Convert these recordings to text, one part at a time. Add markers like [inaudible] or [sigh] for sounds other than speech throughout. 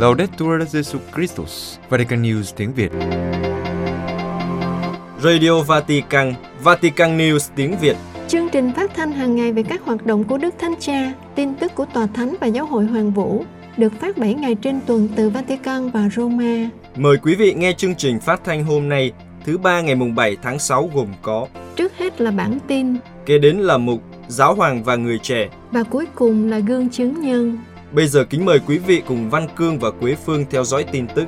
Laudetur Jesu Christus, Vatican News tiếng Việt. Radio Vatican, Vatican News tiếng Việt. Chương trình phát thanh hàng ngày về các hoạt động của Đức Thánh Cha, tin tức của Tòa Thánh và Giáo hội Hoàng Vũ được phát 7 ngày trên tuần từ Vatican và Roma. Mời quý vị nghe chương trình phát thanh hôm nay, thứ ba ngày mùng 7 tháng 6 gồm có Trước hết là bản tin Kế đến là mục Giáo hoàng và người trẻ. và cuối cùng là gương chứng nhân. Bây giờ kính mời quý vị cùng Văn Cương và Quế Phương theo dõi tin tức.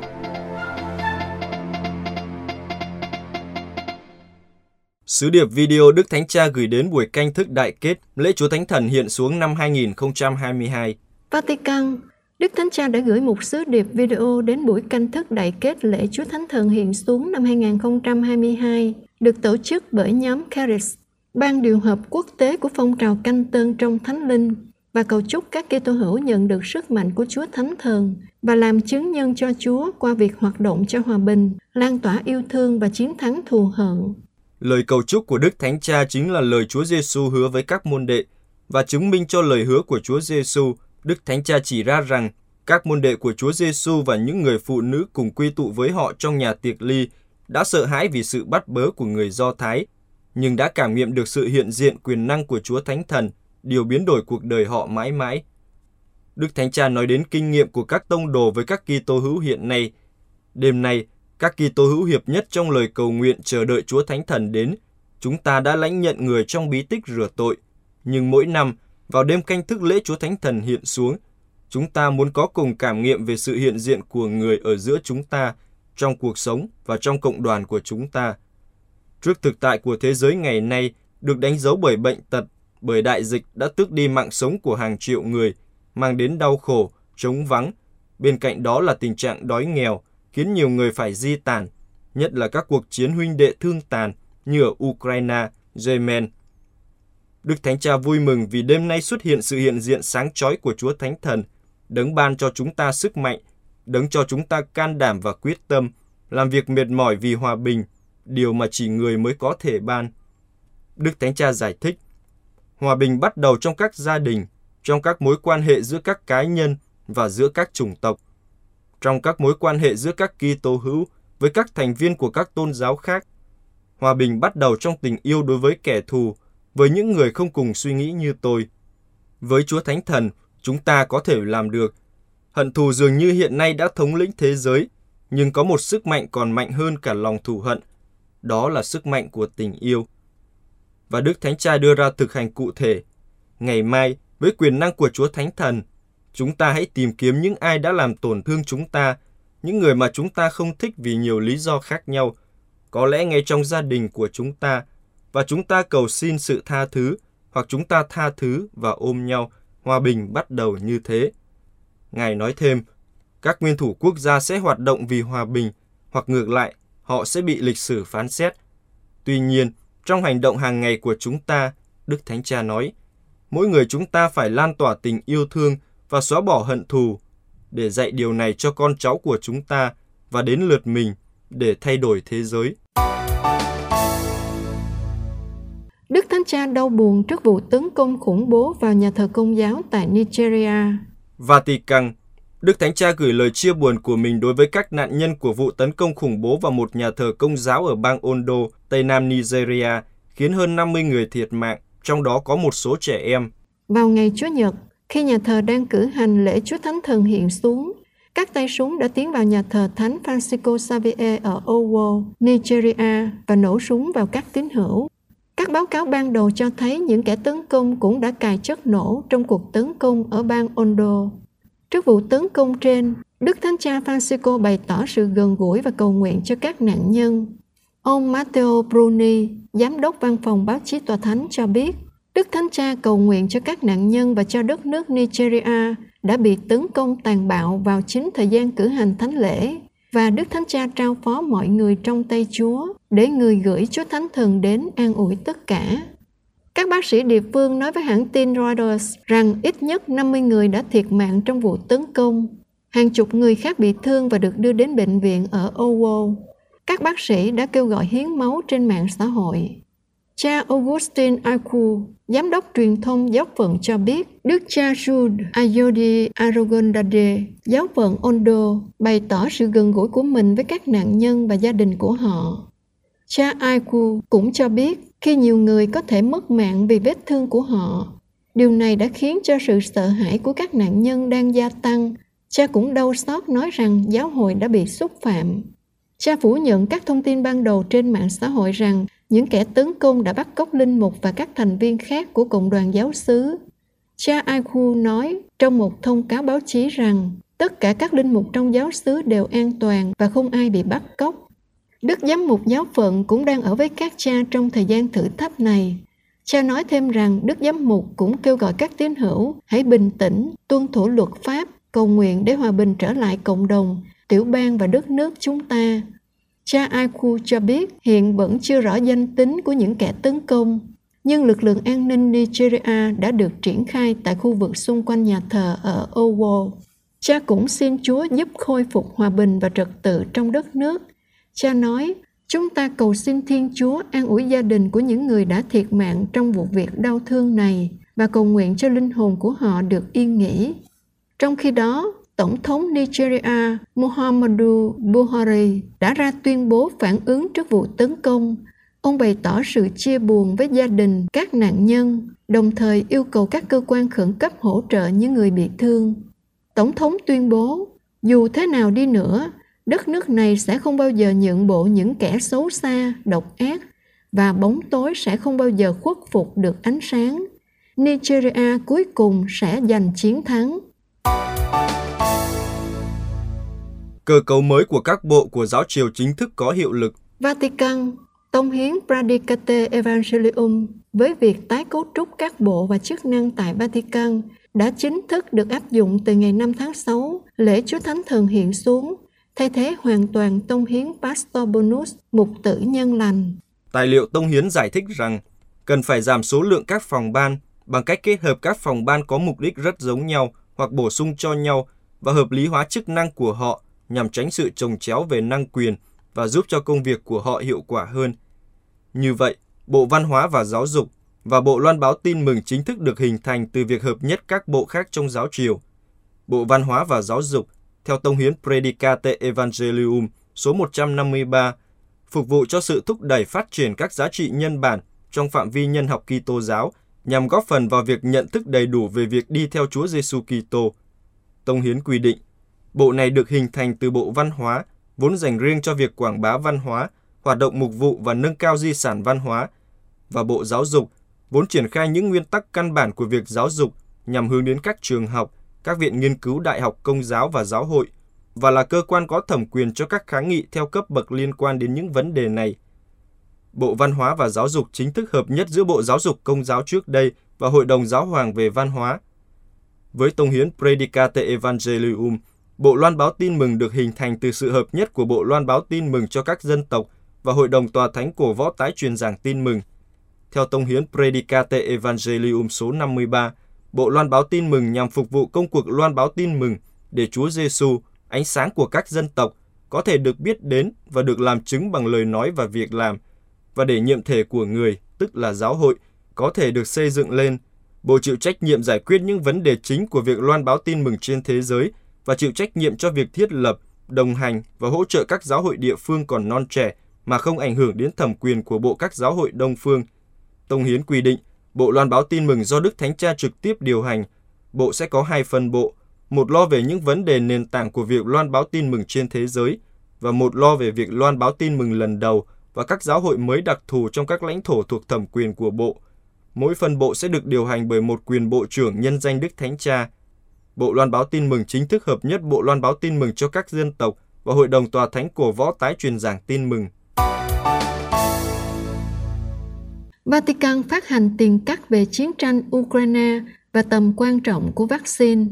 Sứ điệp video Đức Thánh Cha gửi đến buổi canh thức đại kết lễ Chúa Thánh Thần hiện xuống năm 2022. Vatican Đức Thánh Cha đã gửi một sứ điệp video đến buổi canh thức đại kết lễ Chúa Thánh Thần hiện xuống năm 2022, được tổ chức bởi nhóm Caris, ban điều hợp quốc tế của phong trào canh tân trong Thánh Linh và cầu chúc các Kitô hữu nhận được sức mạnh của Chúa Thánh Thần và làm chứng nhân cho Chúa qua việc hoạt động cho hòa bình, lan tỏa yêu thương và chiến thắng thù hận. Lời cầu chúc của Đức Thánh Cha chính là lời Chúa Giêsu hứa với các môn đệ và chứng minh cho lời hứa của Chúa Giêsu. Đức Thánh Cha chỉ ra rằng các môn đệ của Chúa Giêsu và những người phụ nữ cùng quy tụ với họ trong nhà tiệc ly đã sợ hãi vì sự bắt bớ của người Do Thái, nhưng đã cảm nghiệm được sự hiện diện quyền năng của Chúa Thánh Thần, điều biến đổi cuộc đời họ mãi mãi. Đức Thánh Cha nói đến kinh nghiệm của các tông đồ với các Kitô hữu hiện nay. Đêm nay, các Kitô hữu hiệp nhất trong lời cầu nguyện chờ đợi Chúa Thánh Thần đến, chúng ta đã lãnh nhận người trong bí tích rửa tội. Nhưng mỗi năm, vào đêm canh thức lễ Chúa Thánh Thần hiện xuống, chúng ta muốn có cùng cảm nghiệm về sự hiện diện của người ở giữa chúng ta, trong cuộc sống và trong cộng đoàn của chúng ta. Trước thực tại của thế giới ngày nay được đánh dấu bởi bệnh tật, bởi đại dịch đã tước đi mạng sống của hàng triệu người, mang đến đau khổ, trống vắng. Bên cạnh đó là tình trạng đói nghèo, khiến nhiều người phải di tản, nhất là các cuộc chiến huynh đệ thương tàn như ở Ukraine, Yemen. Đức Thánh Cha vui mừng vì đêm nay xuất hiện sự hiện diện sáng chói của Chúa Thánh Thần, đấng ban cho chúng ta sức mạnh, đấng cho chúng ta can đảm và quyết tâm, làm việc mệt mỏi vì hòa bình, điều mà chỉ người mới có thể ban. Đức Thánh Cha giải thích, hòa bình bắt đầu trong các gia đình, trong các mối quan hệ giữa các cá nhân và giữa các chủng tộc, trong các mối quan hệ giữa các Kitô hữu với các thành viên của các tôn giáo khác. Hòa bình bắt đầu trong tình yêu đối với kẻ thù, với những người không cùng suy nghĩ như tôi. Với Chúa Thánh Thần, chúng ta có thể làm được. Hận thù dường như hiện nay đã thống lĩnh thế giới, nhưng có một sức mạnh còn mạnh hơn cả lòng thù hận. Đó là sức mạnh của tình yêu. Và Đức Thánh Cha đưa ra thực hành cụ thể. Ngày mai, với quyền năng của Chúa Thánh Thần, chúng ta hãy tìm kiếm những ai đã làm tổn thương chúng ta, những người mà chúng ta không thích vì nhiều lý do khác nhau, có lẽ ngay trong gia đình của chúng ta, và chúng ta cầu xin sự tha thứ, hoặc chúng ta tha thứ và ôm nhau, hòa bình bắt đầu như thế. Ngài nói thêm, các nguyên thủ quốc gia sẽ hoạt động vì hòa bình, hoặc ngược lại, họ sẽ bị lịch sử phán xét. Tuy nhiên, trong hành động hàng ngày của chúng ta, Đức Thánh Cha nói, mỗi người chúng ta phải lan tỏa tình yêu thương và xóa bỏ hận thù, để dạy điều này cho con cháu của chúng ta và đến lượt mình để thay đổi thế giới. Đức Thánh Cha đau buồn trước vụ tấn công khủng bố vào nhà thờ công giáo tại Nigeria. Vatican Đức Thánh Cha gửi lời chia buồn của mình đối với các nạn nhân của vụ tấn công khủng bố vào một nhà thờ công giáo ở bang Ondo, Tây Nam Nigeria, khiến hơn 50 người thiệt mạng, trong đó có một số trẻ em. Vào ngày Chúa Nhật, khi nhà thờ đang cử hành lễ Chúa Thánh Thần hiện xuống, các tay súng đã tiến vào nhà thờ Thánh Francisco Xavier ở Owo, Nigeria và nổ súng vào các tín hữu. Các báo cáo ban đầu cho thấy những kẻ tấn công cũng đã cài chất nổ trong cuộc tấn công ở bang Ondo. Trước vụ tấn công trên, Đức Thánh Cha Francisco bày tỏ sự gần gũi và cầu nguyện cho các nạn nhân. Ông Matteo Bruni, Giám đốc Văn phòng Báo chí Tòa Thánh cho biết, Đức Thánh Cha cầu nguyện cho các nạn nhân và cho đất nước Nigeria đã bị tấn công tàn bạo vào chính thời gian cử hành thánh lễ và Đức Thánh Cha trao phó mọi người trong tay Chúa để người gửi Chúa Thánh Thần đến an ủi tất cả. Các bác sĩ địa phương nói với hãng tin Reuters rằng ít nhất 50 người đã thiệt mạng trong vụ tấn công. Hàng chục người khác bị thương và được đưa đến bệnh viện ở Owo. Các bác sĩ đã kêu gọi hiến máu trên mạng xã hội. Cha Augustine Aku, giám đốc truyền thông giáo phận cho biết, Đức cha Jude Ayodi Arogondade, giáo phận Ondo, bày tỏ sự gần gũi của mình với các nạn nhân và gia đình của họ. Cha Aiku cũng cho biết, khi nhiều người có thể mất mạng vì vết thương của họ, điều này đã khiến cho sự sợ hãi của các nạn nhân đang gia tăng. Cha cũng đau xót nói rằng giáo hội đã bị xúc phạm. Cha phủ nhận các thông tin ban đầu trên mạng xã hội rằng những kẻ tấn công đã bắt cóc linh mục và các thành viên khác của cộng đoàn giáo xứ. Cha Aiku nói trong một thông cáo báo chí rằng tất cả các linh mục trong giáo xứ đều an toàn và không ai bị bắt cóc. Đức giám mục giáo phận cũng đang ở với các cha trong thời gian thử thách này. Cha nói thêm rằng Đức giám mục cũng kêu gọi các tín hữu hãy bình tĩnh, tuân thủ luật pháp, cầu nguyện để hòa bình trở lại cộng đồng, tiểu bang và đất nước chúng ta Cha Aiku cho biết hiện vẫn chưa rõ danh tính của những kẻ tấn công, nhưng lực lượng an ninh Nigeria đã được triển khai tại khu vực xung quanh nhà thờ ở Owo. Cha cũng xin Chúa giúp khôi phục hòa bình và trật tự trong đất nước. Cha nói, chúng ta cầu xin Thiên Chúa an ủi gia đình của những người đã thiệt mạng trong vụ việc đau thương này và cầu nguyện cho linh hồn của họ được yên nghỉ. Trong khi đó, Tổng thống Nigeria Muhammadu Buhari đã ra tuyên bố phản ứng trước vụ tấn công. Ông bày tỏ sự chia buồn với gia đình các nạn nhân, đồng thời yêu cầu các cơ quan khẩn cấp hỗ trợ những người bị thương. Tổng thống tuyên bố, dù thế nào đi nữa, đất nước này sẽ không bao giờ nhượng bộ những kẻ xấu xa, độc ác và bóng tối sẽ không bao giờ khuất phục được ánh sáng. Nigeria cuối cùng sẽ giành chiến thắng. Cơ cấu mới của các bộ của giáo triều chính thức có hiệu lực. Vatican Tông hiến Pradicate Evangelium với việc tái cấu trúc các bộ và chức năng tại Vatican đã chính thức được áp dụng từ ngày 5 tháng 6, lễ Chúa Thánh Thần hiện xuống, thay thế hoàn toàn tông hiến Pastor Bonus, mục tử nhân lành. Tài liệu tông hiến giải thích rằng cần phải giảm số lượng các phòng ban bằng cách kết hợp các phòng ban có mục đích rất giống nhau hoặc bổ sung cho nhau và hợp lý hóa chức năng của họ nhằm tránh sự trồng chéo về năng quyền và giúp cho công việc của họ hiệu quả hơn. Như vậy, Bộ Văn hóa và Giáo dục và Bộ Loan báo tin mừng chính thức được hình thành từ việc hợp nhất các bộ khác trong giáo triều. Bộ Văn hóa và Giáo dục, theo Tông hiến Predicate Evangelium số 153, phục vụ cho sự thúc đẩy phát triển các giá trị nhân bản trong phạm vi nhân học Kitô giáo nhằm góp phần vào việc nhận thức đầy đủ về việc đi theo Chúa Giêsu Kitô. Tông hiến quy định Bộ này được hình thành từ Bộ Văn hóa, vốn dành riêng cho việc quảng bá văn hóa, hoạt động mục vụ và nâng cao di sản văn hóa, và Bộ Giáo dục, vốn triển khai những nguyên tắc căn bản của việc giáo dục nhằm hướng đến các trường học, các viện nghiên cứu đại học công giáo và giáo hội, và là cơ quan có thẩm quyền cho các kháng nghị theo cấp bậc liên quan đến những vấn đề này. Bộ Văn hóa và Giáo dục chính thức hợp nhất giữa Bộ Giáo dục Công giáo trước đây và Hội đồng Giáo hoàng về văn hóa. Với tông hiến Predicate Evangelium, Bộ Loan báo tin mừng được hình thành từ sự hợp nhất của Bộ Loan báo tin mừng cho các dân tộc và Hội đồng Tòa Thánh cổ võ tái truyền giảng tin mừng. Theo Tông hiến Predicate Evangelium số 53, Bộ Loan báo tin mừng nhằm phục vụ công cuộc loan báo tin mừng để Chúa Giêsu, ánh sáng của các dân tộc, có thể được biết đến và được làm chứng bằng lời nói và việc làm, và để nhiệm thể của người, tức là giáo hội, có thể được xây dựng lên. Bộ chịu trách nhiệm giải quyết những vấn đề chính của việc loan báo tin mừng trên thế giới và chịu trách nhiệm cho việc thiết lập, đồng hành và hỗ trợ các giáo hội địa phương còn non trẻ mà không ảnh hưởng đến thẩm quyền của Bộ các giáo hội Đông phương. Tông Hiến quy định, Bộ loan báo tin mừng do Đức Thánh Cha trực tiếp điều hành. Bộ sẽ có hai phần bộ, một lo về những vấn đề nền tảng của việc loan báo tin mừng trên thế giới và một lo về việc loan báo tin mừng lần đầu và các giáo hội mới đặc thù trong các lãnh thổ thuộc thẩm quyền của Bộ. Mỗi phần bộ sẽ được điều hành bởi một quyền bộ trưởng nhân danh Đức Thánh Cha – Bộ Loan báo tin mừng chính thức hợp nhất Bộ Loan báo tin mừng cho các dân tộc và Hội đồng Tòa Thánh cổ võ tái truyền giảng tin mừng. Vatican phát hành tiền cắt về chiến tranh Ukraine và tầm quan trọng của vaccine.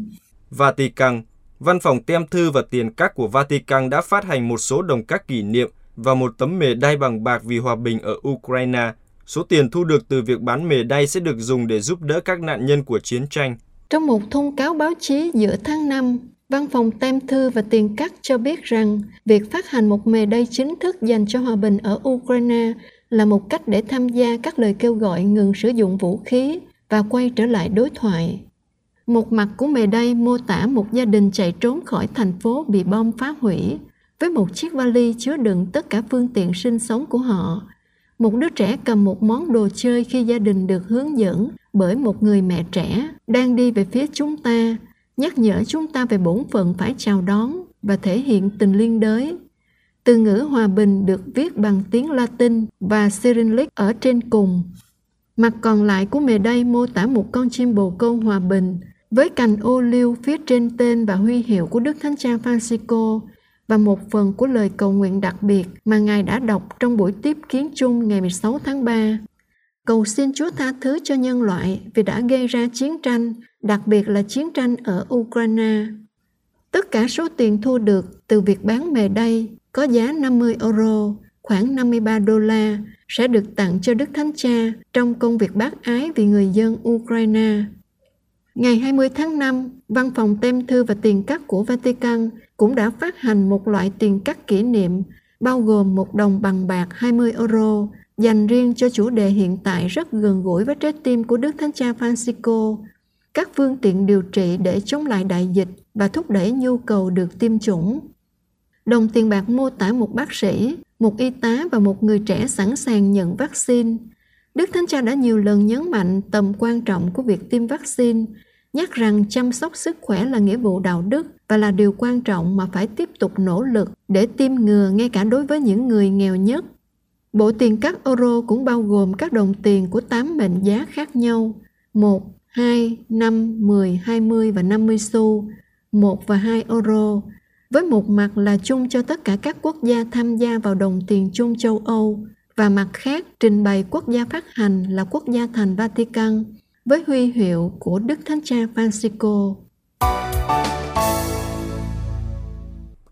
Vatican, Văn phòng tem thư và tiền cắt của Vatican đã phát hành một số đồng các kỷ niệm và một tấm mề đay bằng bạc vì hòa bình ở Ukraine. Số tiền thu được từ việc bán mề đay sẽ được dùng để giúp đỡ các nạn nhân của chiến tranh. Trong một thông cáo báo chí giữa tháng 5, Văn phòng Tem Thư và Tiền Cắt cho biết rằng việc phát hành một mề đay chính thức dành cho hòa bình ở Ukraine là một cách để tham gia các lời kêu gọi ngừng sử dụng vũ khí và quay trở lại đối thoại. Một mặt của mề đay mô tả một gia đình chạy trốn khỏi thành phố bị bom phá hủy với một chiếc vali chứa đựng tất cả phương tiện sinh sống của họ. Một đứa trẻ cầm một món đồ chơi khi gia đình được hướng dẫn bởi một người mẹ trẻ đang đi về phía chúng ta, nhắc nhở chúng ta về bổn phận phải chào đón và thể hiện tình liên đới. Từ ngữ hòa bình được viết bằng tiếng Latin và Cyrillic ở trên cùng. Mặt còn lại của mề đây mô tả một con chim bồ câu hòa bình với cành ô liu phía trên tên và huy hiệu của Đức Thánh Cha Francisco và một phần của lời cầu nguyện đặc biệt mà Ngài đã đọc trong buổi tiếp kiến chung ngày 16 tháng 3. Cầu xin Chúa tha thứ cho nhân loại vì đã gây ra chiến tranh, đặc biệt là chiến tranh ở Ukraine. Tất cả số tiền thu được từ việc bán mề đây có giá 50 euro, khoảng 53 đô la, sẽ được tặng cho Đức Thánh Cha trong công việc bác ái vì người dân Ukraine. Ngày 20 tháng 5, Văn phòng tem thư và tiền cắt của Vatican cũng đã phát hành một loại tiền cắt kỷ niệm bao gồm một đồng bằng bạc 20 euro dành riêng cho chủ đề hiện tại rất gần gũi với trái tim của Đức Thánh Cha Francisco, các phương tiện điều trị để chống lại đại dịch và thúc đẩy nhu cầu được tiêm chủng. Đồng tiền bạc mô tả một bác sĩ, một y tá và một người trẻ sẵn sàng nhận vaccine. Đức Thánh Cha đã nhiều lần nhấn mạnh tầm quan trọng của việc tiêm vaccine nhắc rằng chăm sóc sức khỏe là nghĩa vụ đạo đức và là điều quan trọng mà phải tiếp tục nỗ lực để tiêm ngừa ngay cả đối với những người nghèo nhất. Bộ tiền cắt euro cũng bao gồm các đồng tiền của 8 mệnh giá khác nhau, 1, 2, 5, 10, 20 và 50 xu, 1 và 2 euro, với một mặt là chung cho tất cả các quốc gia tham gia vào đồng tiền chung châu Âu và mặt khác trình bày quốc gia phát hành là quốc gia thành Vatican với huy hiệu của Đức Thánh Cha Francisco.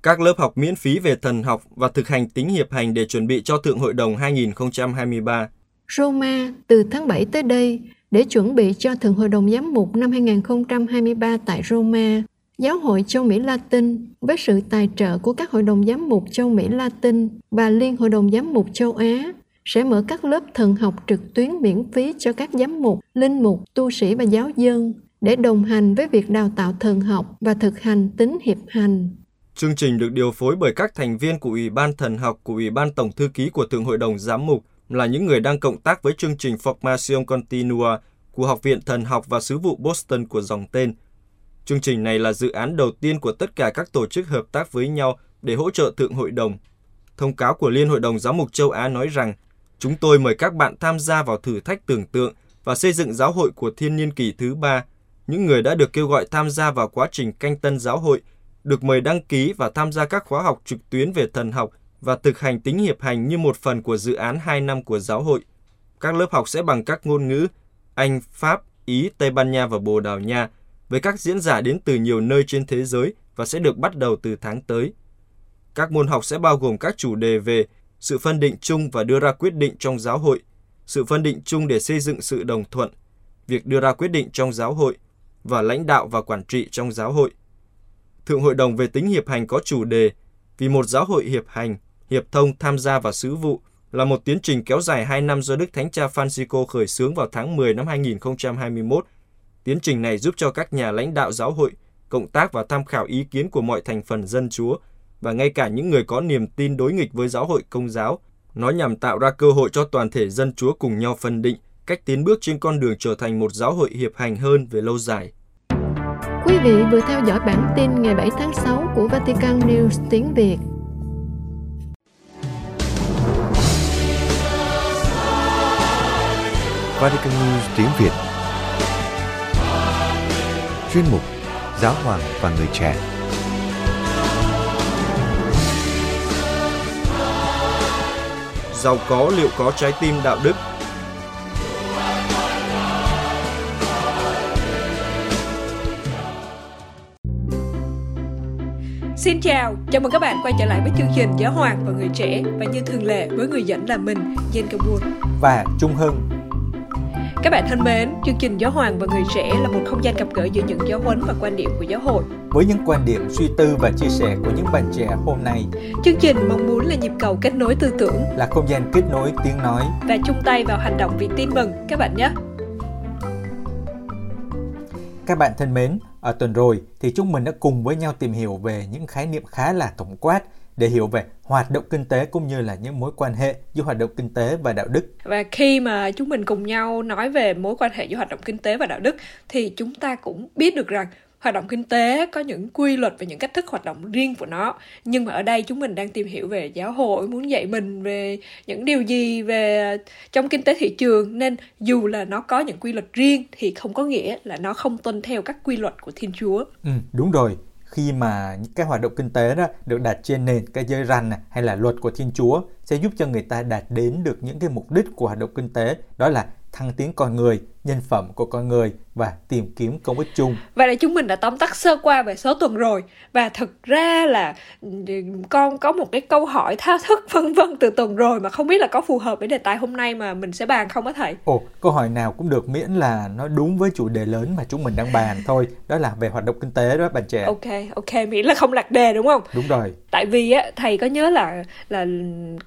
Các lớp học miễn phí về thần học và thực hành tính hiệp hành để chuẩn bị cho Thượng Hội đồng 2023. Roma từ tháng 7 tới đây để chuẩn bị cho Thượng Hội đồng Giám mục năm 2023 tại Roma. Giáo hội châu Mỹ Latin với sự tài trợ của các hội đồng giám mục châu Mỹ Latin và Liên Hội đồng Giám mục châu Á sẽ mở các lớp thần học trực tuyến miễn phí cho các giám mục, linh mục, tu sĩ và giáo dân để đồng hành với việc đào tạo thần học và thực hành tính hiệp hành. Chương trình được điều phối bởi các thành viên của Ủy ban Thần học của Ủy ban Tổng Thư ký của Thượng Hội đồng Giám mục là những người đang cộng tác với chương trình Formation Continua của Học viện Thần học và Sứ vụ Boston của dòng tên. Chương trình này là dự án đầu tiên của tất cả các tổ chức hợp tác với nhau để hỗ trợ Thượng Hội đồng. Thông cáo của Liên Hội đồng Giáo mục châu Á nói rằng Chúng tôi mời các bạn tham gia vào thử thách tưởng tượng và xây dựng giáo hội của thiên niên kỷ thứ ba. Những người đã được kêu gọi tham gia vào quá trình canh tân giáo hội, được mời đăng ký và tham gia các khóa học trực tuyến về thần học và thực hành tính hiệp hành như một phần của dự án 2 năm của giáo hội. Các lớp học sẽ bằng các ngôn ngữ Anh, Pháp, Ý, Tây Ban Nha và Bồ Đào Nha, với các diễn giả đến từ nhiều nơi trên thế giới và sẽ được bắt đầu từ tháng tới. Các môn học sẽ bao gồm các chủ đề về sự phân định chung và đưa ra quyết định trong giáo hội, sự phân định chung để xây dựng sự đồng thuận, việc đưa ra quyết định trong giáo hội và lãnh đạo và quản trị trong giáo hội. Thượng hội đồng về tính hiệp hành có chủ đề vì một giáo hội hiệp hành, hiệp thông tham gia vào sứ vụ là một tiến trình kéo dài 2 năm do Đức Thánh Cha Francisco khởi xướng vào tháng 10 năm 2021. Tiến trình này giúp cho các nhà lãnh đạo giáo hội cộng tác và tham khảo ý kiến của mọi thành phần dân Chúa và ngay cả những người có niềm tin đối nghịch với giáo hội công giáo. Nó nhằm tạo ra cơ hội cho toàn thể dân Chúa cùng nhau phân định cách tiến bước trên con đường trở thành một giáo hội hiệp hành hơn về lâu dài. Quý vị vừa theo dõi bản tin ngày 7 tháng 6 của Vatican News tiếng Việt. Vatican News tiếng Việt Chuyên mục Giáo hoàng và người trẻ giàu có liệu có trái tim đạo đức. Xin chào, chào mừng các bạn quay trở lại với chương trình Giáo Hoàng và Người Trẻ và như thường lệ với người dẫn là mình, Jen Kabur và Trung Hưng. Các bạn thân mến, chương trình Giáo Hoàng và Người Trẻ là một không gian gặp gỡ giữa những giáo huấn và quan điểm của giáo hội. Với những quan điểm, suy tư và chia sẻ của những bạn trẻ hôm nay Chương trình mong muốn là nhịp cầu kết nối tư tưởng là không gian kết nối tiếng nói. và chung tay vào hành động vì tin mừng các bạn nhé. Các bạn thân mến, ở tuần rồi thì chúng mình đã cùng với nhau tìm hiểu về những khái niệm khá là tổng quát để hiểu về hoạt động kinh tế cũng như là những mối quan hệ giữa hoạt động kinh tế và đạo đức. Và khi mà chúng mình cùng nhau nói về mối quan hệ giữa hoạt động kinh tế và đạo đức thì chúng ta cũng biết được rằng hoạt động kinh tế có những quy luật và những cách thức hoạt động riêng của nó nhưng mà ở đây chúng mình đang tìm hiểu về giáo hội muốn dạy mình về những điều gì về trong kinh tế thị trường nên dù là nó có những quy luật riêng thì không có nghĩa là nó không tuân theo các quy luật của thiên chúa Ừ, đúng rồi. Khi mà những cái hoạt động kinh tế đó được đặt trên nền cái giới răn này, hay là luật của Thiên Chúa sẽ giúp cho người ta đạt đến được những cái mục đích của hoạt động kinh tế đó là thăng tiến con người, nhân phẩm của con người và tìm kiếm công ích chung. Vậy là chúng mình đã tóm tắt sơ qua về số tuần rồi và thực ra là ừ, con có một cái câu hỏi thao thức [laughs] vân vân từ tuần rồi mà không biết là có phù hợp với đề tài hôm nay mà mình sẽ bàn không á thầy? Ồ, câu hỏi nào cũng được miễn là nó đúng với chủ đề lớn mà chúng mình đang bàn [laughs] thôi. Đó là về hoạt động kinh tế đó bạn trẻ. Ok, ok, miễn là không lạc đề đúng không? Đúng rồi. Tại vì á thầy có nhớ là là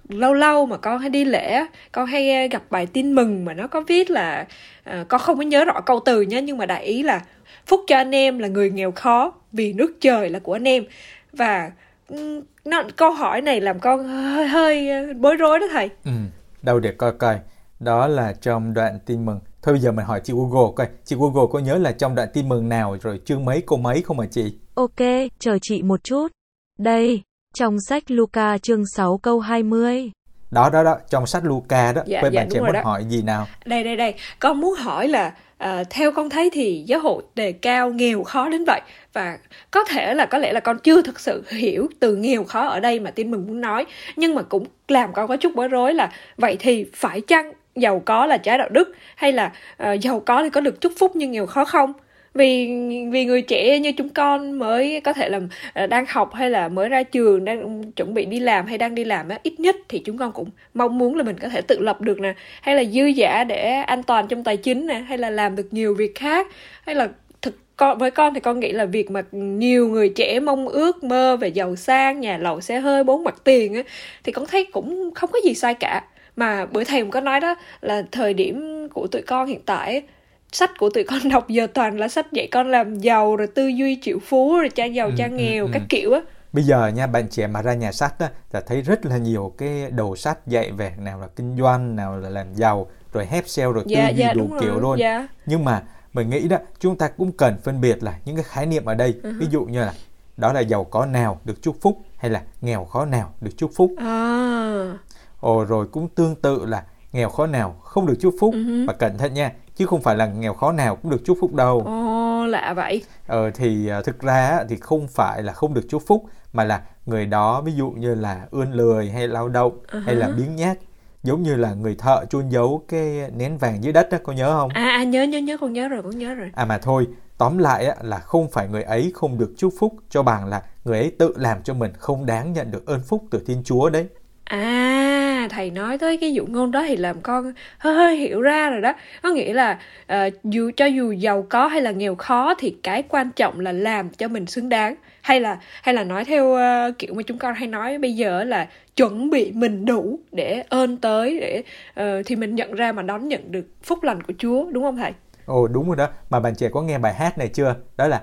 lâu lâu mà con hay đi lễ con hay ờ, gặp bài tin mừng mà nó có viết là ờ, con không có nhớ rõ câu từ nhé nhưng mà đại ý là phúc cho anh em là người nghèo khó vì nước trời là của anh em và nó, câu hỏi này làm con hơi hơi ờ, bối rối đó thầy. Ừ, đâu để coi coi. Đó là trong đoạn tin mừng. Thôi bây giờ mình hỏi chị Google coi. Chị Google có nhớ là trong đoạn tin mừng nào rồi chương mấy câu mấy không hả chị? Ok, chờ chị một chút. Đây, trong sách Luca chương 6 câu 20. Đó đó đó, trong sách Luca đó. Dạ, Vậy dạ, bạn trẻ muốn đó. hỏi gì nào? Đây đây đây, con muốn hỏi là à, theo con thấy thì giáo hội đề cao nghèo khó đến vậy và có thể là có lẽ là con chưa thực sự hiểu từ nghèo khó ở đây mà tin mừng muốn nói nhưng mà cũng làm con có chút bối rối là vậy thì phải chăng giàu có là trái đạo đức hay là à, giàu có thì có được chúc phúc nhưng nghèo khó không? Vì vì người trẻ như chúng con mới có thể là ờ, đang học hay là mới ra trường, đang chuẩn bị đi làm hay đang đi làm á, ít nhất thì chúng con cũng mong muốn là mình có thể tự lập được nè, hay là dư giả để an toàn trong tài chính nè, hay là làm được nhiều việc khác. Hay là thực con, với con thì con nghĩ là việc mà nhiều người trẻ mong ước mơ về giàu sang, nhà lầu xe hơi, bốn mặt tiền á, thì con thấy cũng không có gì sai cả. Mà bữa thầy cũng có nói đó, là thời điểm của tụi con hiện tại sách của tụi con [laughs] đọc giờ toàn là sách dạy con làm giàu rồi tư duy triệu phú rồi cha giàu Ừ, cha ừ, nghèo ừ. các kiểu á Bây giờ nha, bạn trẻ mà ra nhà sách á, là thấy rất là nhiều cái đầu sách dạy về nào là kinh doanh, nào là làm giàu, rồi hép sale, rồi tư dạ duy dạ đủ kiểu rồi luôn. dạ Nhưng mà mình nghĩ đó, chúng ta cũng cần phân biệt là những cái khái niệm ở đây. Ừ Ví dụ như là đó là giàu có nào được chúc phúc hay là nghèo khó nào được chúc phúc. à Ồ rồi cũng tương tự là nghèo khó nào không được chúc phúc. Ừ Và cẩn thận nha, chứ không phải là nghèo khó nào cũng được chúc phúc đâu. ồ lạ vậy Ờ, thì à, thực ra thì không phải là không được chúc phúc mà là người đó ví dụ như là ươn lười hay lao động hay là biếng nhác giống như là người thợ chôn giấu cái nén vàng dưới đất đó có nhớ không? à, à nhớ nhớ nhớ con nhớ rồi con nhớ rồi À mà thôi, tóm lại á, là không phải người ấy không được chúc phúc cho bằng là người ấy tự làm cho mình không đáng nhận được ơn phúc từ Thiên Chúa đấy. À, thầy nói tới cái dụ ngôn đó thì làm con hơi hơi hiểu ra rồi đó. Có nghĩa là uh, dù cho dù giàu có hay là nghèo khó thì cái quan trọng là làm cho mình xứng đáng. Hay là hay là nói theo uh, kiểu mà chúng con hay nói bây giờ là chuẩn bị mình đủ để ơn tới để uh, thì mình nhận ra mà đón nhận được phúc lành của Chúa, đúng không thầy? Ồ đúng rồi đó, mà bạn trẻ có nghe bài hát này chưa? Đó là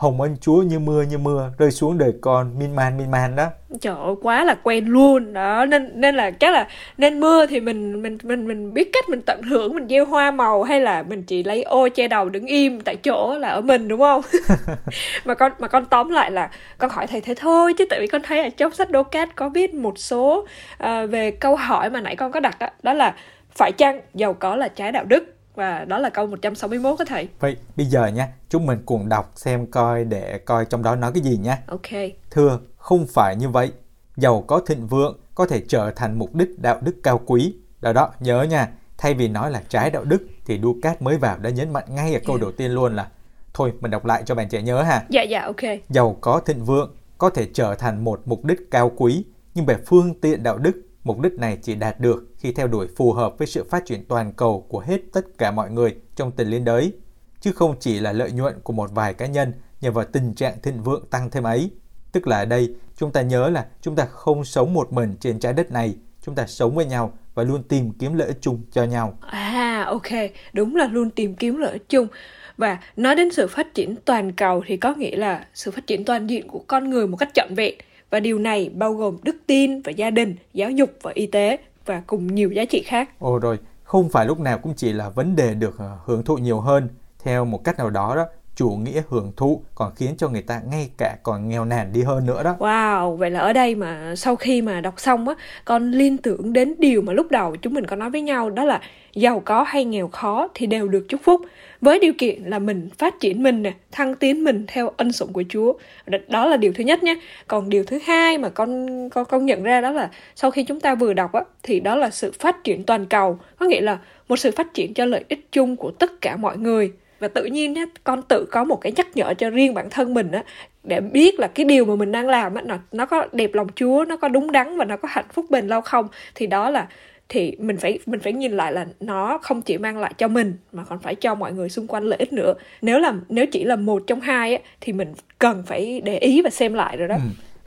Hồng ân Chúa như mưa như mưa rơi xuống đời con min man min man đó. Trời ơi, quá là quen luôn. Đó nên nên là chắc là nên mưa thì mình mình mình mình biết cách mình tận hưởng mình gieo hoa màu hay là mình chỉ lấy ô che đầu đứng im tại chỗ là ở mình đúng không? [laughs] Mà con mà con tóm lại là con hỏi thầy thế thôi chứ tại vì con thấy ở trong sách đô cát có viết một số uh, về câu hỏi mà nãy con có đặt đó, đó là phải chăng giàu có là trái đạo đức? Và đó là câu 161 đó thầy Vậy bây giờ nha, chúng mình cùng đọc xem coi để coi trong đó nói cái gì nha. ok Thưa, không phải như vậy. Giàu có thịnh vượng có thể trở thành mục đích đạo đức cao quý. Đó đó, nhớ nha. Thay vì nói là trái đạo đức thì Ducat mới vào đã nhấn mạnh ngay ở câu đầu tiên luôn là Thôi, mình đọc lại cho bạn trẻ nhớ ha. dạ dạ ok Giàu có thịnh vượng có thể trở thành một mục đích cao quý, nhưng về phương tiện đạo đức mục đích này chỉ đạt được khi theo đuổi phù hợp với sự phát triển toàn cầu của hết tất cả mọi người trong tình liên đới, chứ không chỉ là lợi nhuận của một vài cá nhân nhờ vào tình trạng thịnh vượng tăng thêm ấy. Tức là ở đây, chúng ta nhớ là chúng ta không sống một mình trên trái đất này, chúng ta sống với nhau và luôn tìm kiếm lợi ích chung cho nhau. À, ok, đúng là luôn tìm kiếm lợi ích chung. Và nói đến sự phát triển toàn cầu thì có nghĩa là sự phát triển toàn diện của con người một cách trọn vẹn. Và điều này bao gồm đức tin và gia đình, giáo dục và y tế và cùng nhiều giá trị khác. Ồ rồi, không phải lúc nào cũng chỉ là vấn đề được ờ, hưởng thụ nhiều hơn. Theo một cách nào đó đó, chủ nghĩa hưởng thụ còn khiến cho người ta ngay cả còn nghèo nàn đi hơn nữa đó. Wow, vậy là ở đây mà sau khi mà đọc xong á, con liên tưởng đến điều mà lúc đầu chúng mình có nói với nhau đó là giàu có hay nghèo khó thì đều được chúc phúc. Với điều kiện là mình phát triển mình nè thăng tiến mình theo ân sủng của Chúa. Đó là điều thứ nhất nhé. Còn điều thứ hai mà con con con nhận ra đó là sau khi chúng ta vừa đọc á thì đó là sự phát triển toàn cầu. Có nghĩa là một sự phát triển cho lợi ích chung của tất cả mọi người và tự nhiên nhé con tự có một cái nhắc nhở cho riêng bản thân mình á để biết là cái điều mà mình đang làm á nó nó có đẹp lòng Chúa nó có đúng đắn và nó có hạnh phúc bền lâu không. Thì đó là thì mình phải mình phải nhìn lại là nó không chỉ mang lại cho mình mà còn phải cho mọi người xung quanh lợi ích nữa. Nếu là nếu chỉ là một trong hai á, thì mình cần phải để ý và xem lại rồi đó. Ừ.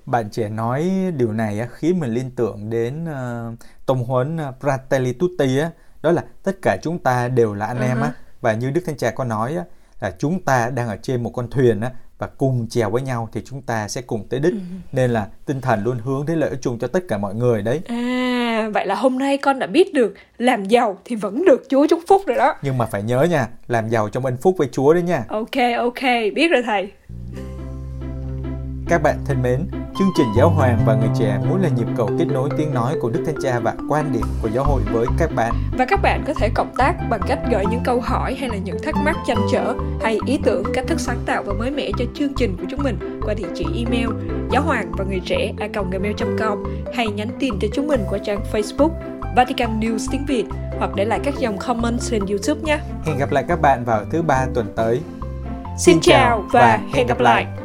bạn trẻ nói điều này á, khiến mình liên tưởng đến uh, tông huấn Fratelli Tutti á, đó là tất cả chúng ta đều là anh uh-huh. em á và như Đức Thánh Cha có nói á, là chúng ta đang ở trên một con thuyền á, và cùng chèo với nhau thì chúng ta sẽ cùng tới đích. Ừ. Nên là tinh thần luôn hướng đến lợi ích chung cho tất cả mọi người đấy. À, vậy là hôm nay con đã biết được làm giàu thì vẫn được Chúa chúc phúc rồi đó. Nhưng mà phải nhớ nha, làm giàu trong ân phúc với Chúa đấy nha. Ok, ok, biết rồi thầy. Các bạn thân mến, chương trình Giáo hoàng và người trẻ muốn là nhịp cầu kết nối tiếng nói của Đức Thánh Cha và quan điểm của giáo hội với các bạn. Và các bạn có thể cộng tác bằng cách gửi những câu hỏi hay là những thắc mắc chăn trở hay ý tưởng, cách thức sáng tạo và mới mẻ cho chương trình của chúng mình qua địa chỉ email giáo hoàng và người trẻ a gmail.com hay nhắn tin cho chúng mình qua trang Facebook Vatican News tiếng Việt hoặc để lại các dòng comment trên YouTube nhé. Hẹn gặp lại các bạn vào thứ ba tuần tới. Xin, Xin chào và, hẹn gặp lại. lại.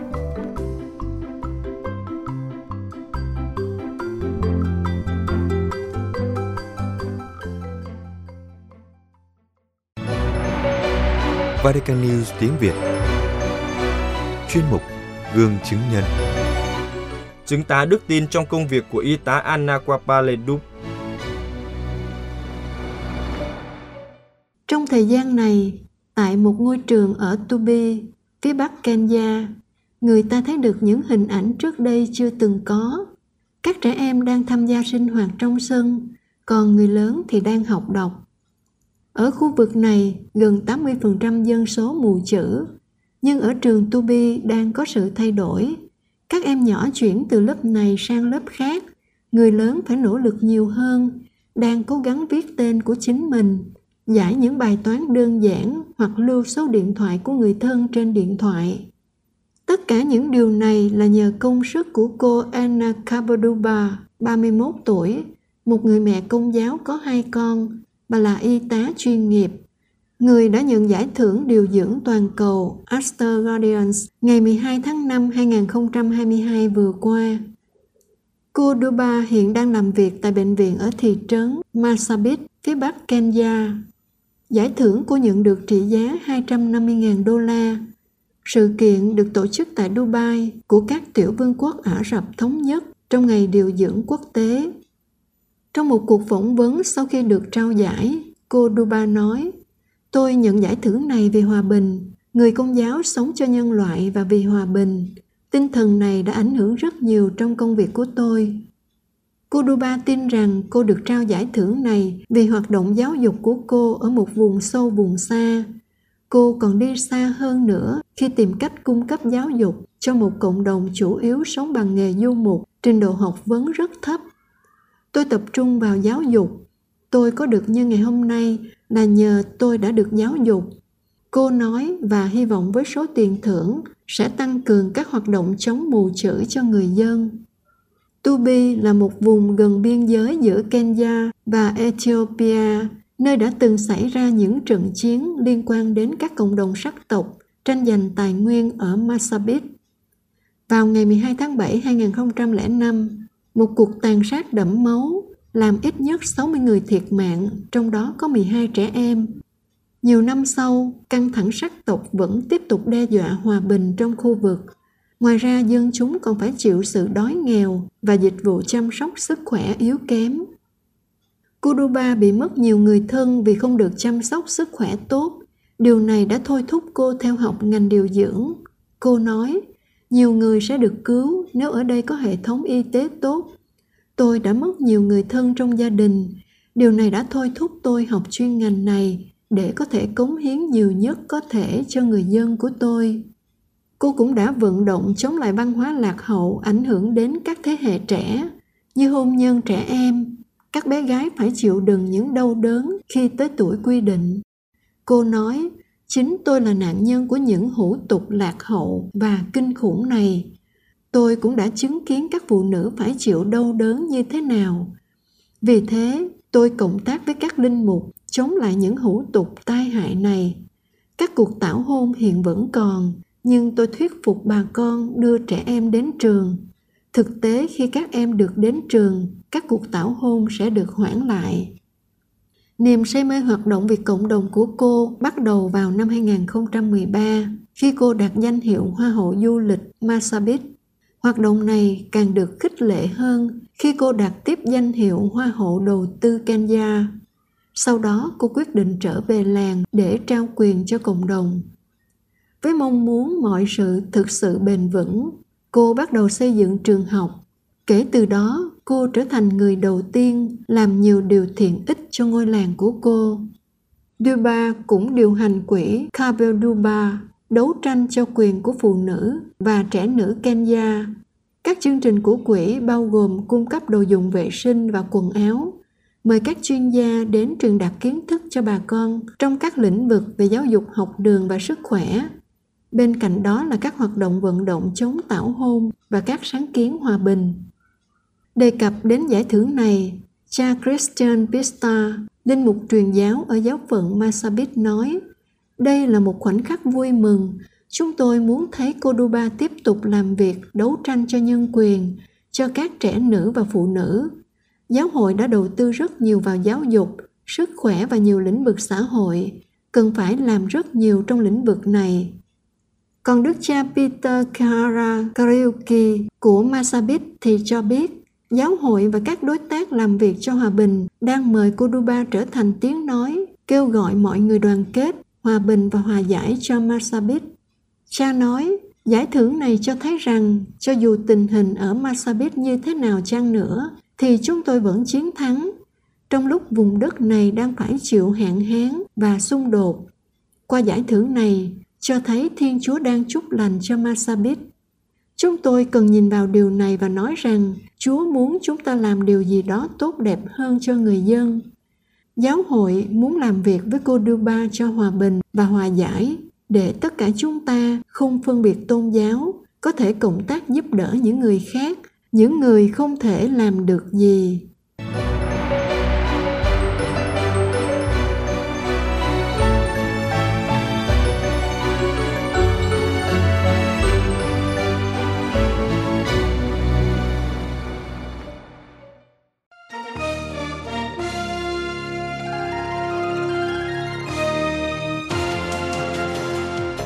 Vatican News tiếng Việt Chuyên mục Gương chứng nhân Chứng tá đức tin trong công việc của y tá Anna Quapaledup Trong thời gian này, tại một ngôi trường ở Tubi, phía bắc Kenya, người ta thấy được những hình ảnh trước đây chưa từng có. Các trẻ em đang tham gia sinh hoạt trong sân, còn người lớn thì đang học đọc. Ở khu vực này, gần 80% dân số mù chữ, nhưng ở trường Tubi đang có sự thay đổi. Các em nhỏ chuyển từ lớp này sang lớp khác, người lớn phải nỗ lực nhiều hơn, đang cố gắng viết tên của chính mình, giải những bài toán đơn giản hoặc lưu số điện thoại của người thân trên điện thoại. Tất cả những điều này là nhờ công sức của cô Anna Kabaduba, 31 tuổi, một người mẹ công giáo có hai con, Bà là y tá chuyên nghiệp, người đã nhận giải thưởng điều dưỡng toàn cầu Aster Guardians ngày 12 tháng 5 2022 vừa qua. Cô Duba hiện đang làm việc tại bệnh viện ở thị trấn Masabit, phía bắc Kenya. Giải thưởng cô nhận được trị giá 250.000 đô la. Sự kiện được tổ chức tại Dubai của các tiểu vương quốc Ả Rập Thống Nhất trong ngày điều dưỡng quốc tế trong một cuộc phỏng vấn sau khi được trao giải, cô Duba nói, Tôi nhận giải thưởng này vì hòa bình, người công giáo sống cho nhân loại và vì hòa bình. Tinh thần này đã ảnh hưởng rất nhiều trong công việc của tôi. Cô Duba tin rằng cô được trao giải thưởng này vì hoạt động giáo dục của cô ở một vùng sâu vùng xa. Cô còn đi xa hơn nữa khi tìm cách cung cấp giáo dục cho một cộng đồng chủ yếu sống bằng nghề du mục, trình độ học vấn rất thấp tôi tập trung vào giáo dục. Tôi có được như ngày hôm nay là nhờ tôi đã được giáo dục. Cô nói và hy vọng với số tiền thưởng sẽ tăng cường các hoạt động chống mù chữ cho người dân. Tubi là một vùng gần biên giới giữa Kenya và Ethiopia, nơi đã từng xảy ra những trận chiến liên quan đến các cộng đồng sắc tộc tranh giành tài nguyên ở Masabit Vào ngày 12 tháng 7 2005, một cuộc tàn sát đẫm máu làm ít nhất 60 người thiệt mạng, trong đó có 12 trẻ em. Nhiều năm sau, căng thẳng sắc tộc vẫn tiếp tục đe dọa hòa bình trong khu vực. Ngoài ra, dân chúng còn phải chịu sự đói nghèo và dịch vụ chăm sóc sức khỏe yếu kém. Kuruba bị mất nhiều người thân vì không được chăm sóc sức khỏe tốt. Điều này đã thôi thúc cô theo học ngành điều dưỡng. Cô nói, nhiều người sẽ được cứu nếu ở đây có hệ thống y tế tốt. Tôi đã mất nhiều người thân trong gia đình. Điều này đã thôi thúc tôi học chuyên ngành này để có thể cống hiến nhiều nhất có thể cho người dân của tôi. Cô cũng đã vận động chống lại văn hóa lạc hậu ảnh hưởng đến các thế hệ trẻ, như hôn nhân trẻ em, các bé gái phải chịu đựng những đau đớn khi tới tuổi quy định. Cô nói, chính tôi là nạn nhân của những hủ tục lạc hậu và kinh khủng này. Tôi cũng đã chứng kiến các phụ nữ phải chịu đau đớn như thế nào. Vì thế, tôi cộng tác với các linh mục chống lại những hủ tục tai hại này. Các cuộc tảo hôn hiện vẫn còn, nhưng tôi thuyết phục bà con đưa trẻ em đến trường. Thực tế khi các em được đến trường, các cuộc tảo hôn sẽ được hoãn lại. Niềm say mê hoạt động vì cộng đồng của cô bắt đầu vào năm 2013 khi cô đạt danh hiệu Hoa hậu du lịch Masabit. Hoạt động này càng được khích lệ hơn khi cô đạt tiếp danh hiệu Hoa hậu đầu tư Kenya. Sau đó cô quyết định trở về làng để trao quyền cho cộng đồng. Với mong muốn mọi sự thực sự bền vững, cô bắt đầu xây dựng trường học. Kể từ đó, cô trở thành người đầu tiên làm nhiều điều thiện ích cho ngôi làng của cô. Duba cũng điều hành quỹ Kabel Duba đấu tranh cho quyền của phụ nữ và trẻ nữ Kenya. Các chương trình của quỹ bao gồm cung cấp đồ dùng vệ sinh và quần áo, mời các chuyên gia đến truyền đạt kiến thức cho bà con trong các lĩnh vực về giáo dục học đường và sức khỏe. Bên cạnh đó là các hoạt động vận động chống tảo hôn và các sáng kiến hòa bình. Đề cập đến giải thưởng này, cha Christian Pista, linh mục truyền giáo ở giáo phận Masabit nói, đây là một khoảnh khắc vui mừng. Chúng tôi muốn thấy Cordoba tiếp tục làm việc đấu tranh cho nhân quyền, cho các trẻ nữ và phụ nữ. Giáo hội đã đầu tư rất nhiều vào giáo dục, sức khỏe và nhiều lĩnh vực xã hội, cần phải làm rất nhiều trong lĩnh vực này. Còn đức cha Peter Kara Kariuki của Masabit thì cho biết giáo hội và các đối tác làm việc cho hòa bình đang mời Cuba trở thành tiếng nói, kêu gọi mọi người đoàn kết, hòa bình và hòa giải cho Masabit. Cha nói, giải thưởng này cho thấy rằng cho dù tình hình ở Masabit như thế nào chăng nữa, thì chúng tôi vẫn chiến thắng. Trong lúc vùng đất này đang phải chịu hạn hán và xung đột. Qua giải thưởng này, cho thấy Thiên Chúa đang chúc lành cho Masabit. Chúng tôi cần nhìn vào điều này và nói rằng Chúa muốn chúng ta làm điều gì đó tốt đẹp hơn cho người dân. Giáo hội muốn làm việc với cô Duba cho hòa bình và hòa giải để tất cả chúng ta không phân biệt tôn giáo có thể cộng tác giúp đỡ những người khác, những người không thể làm được gì.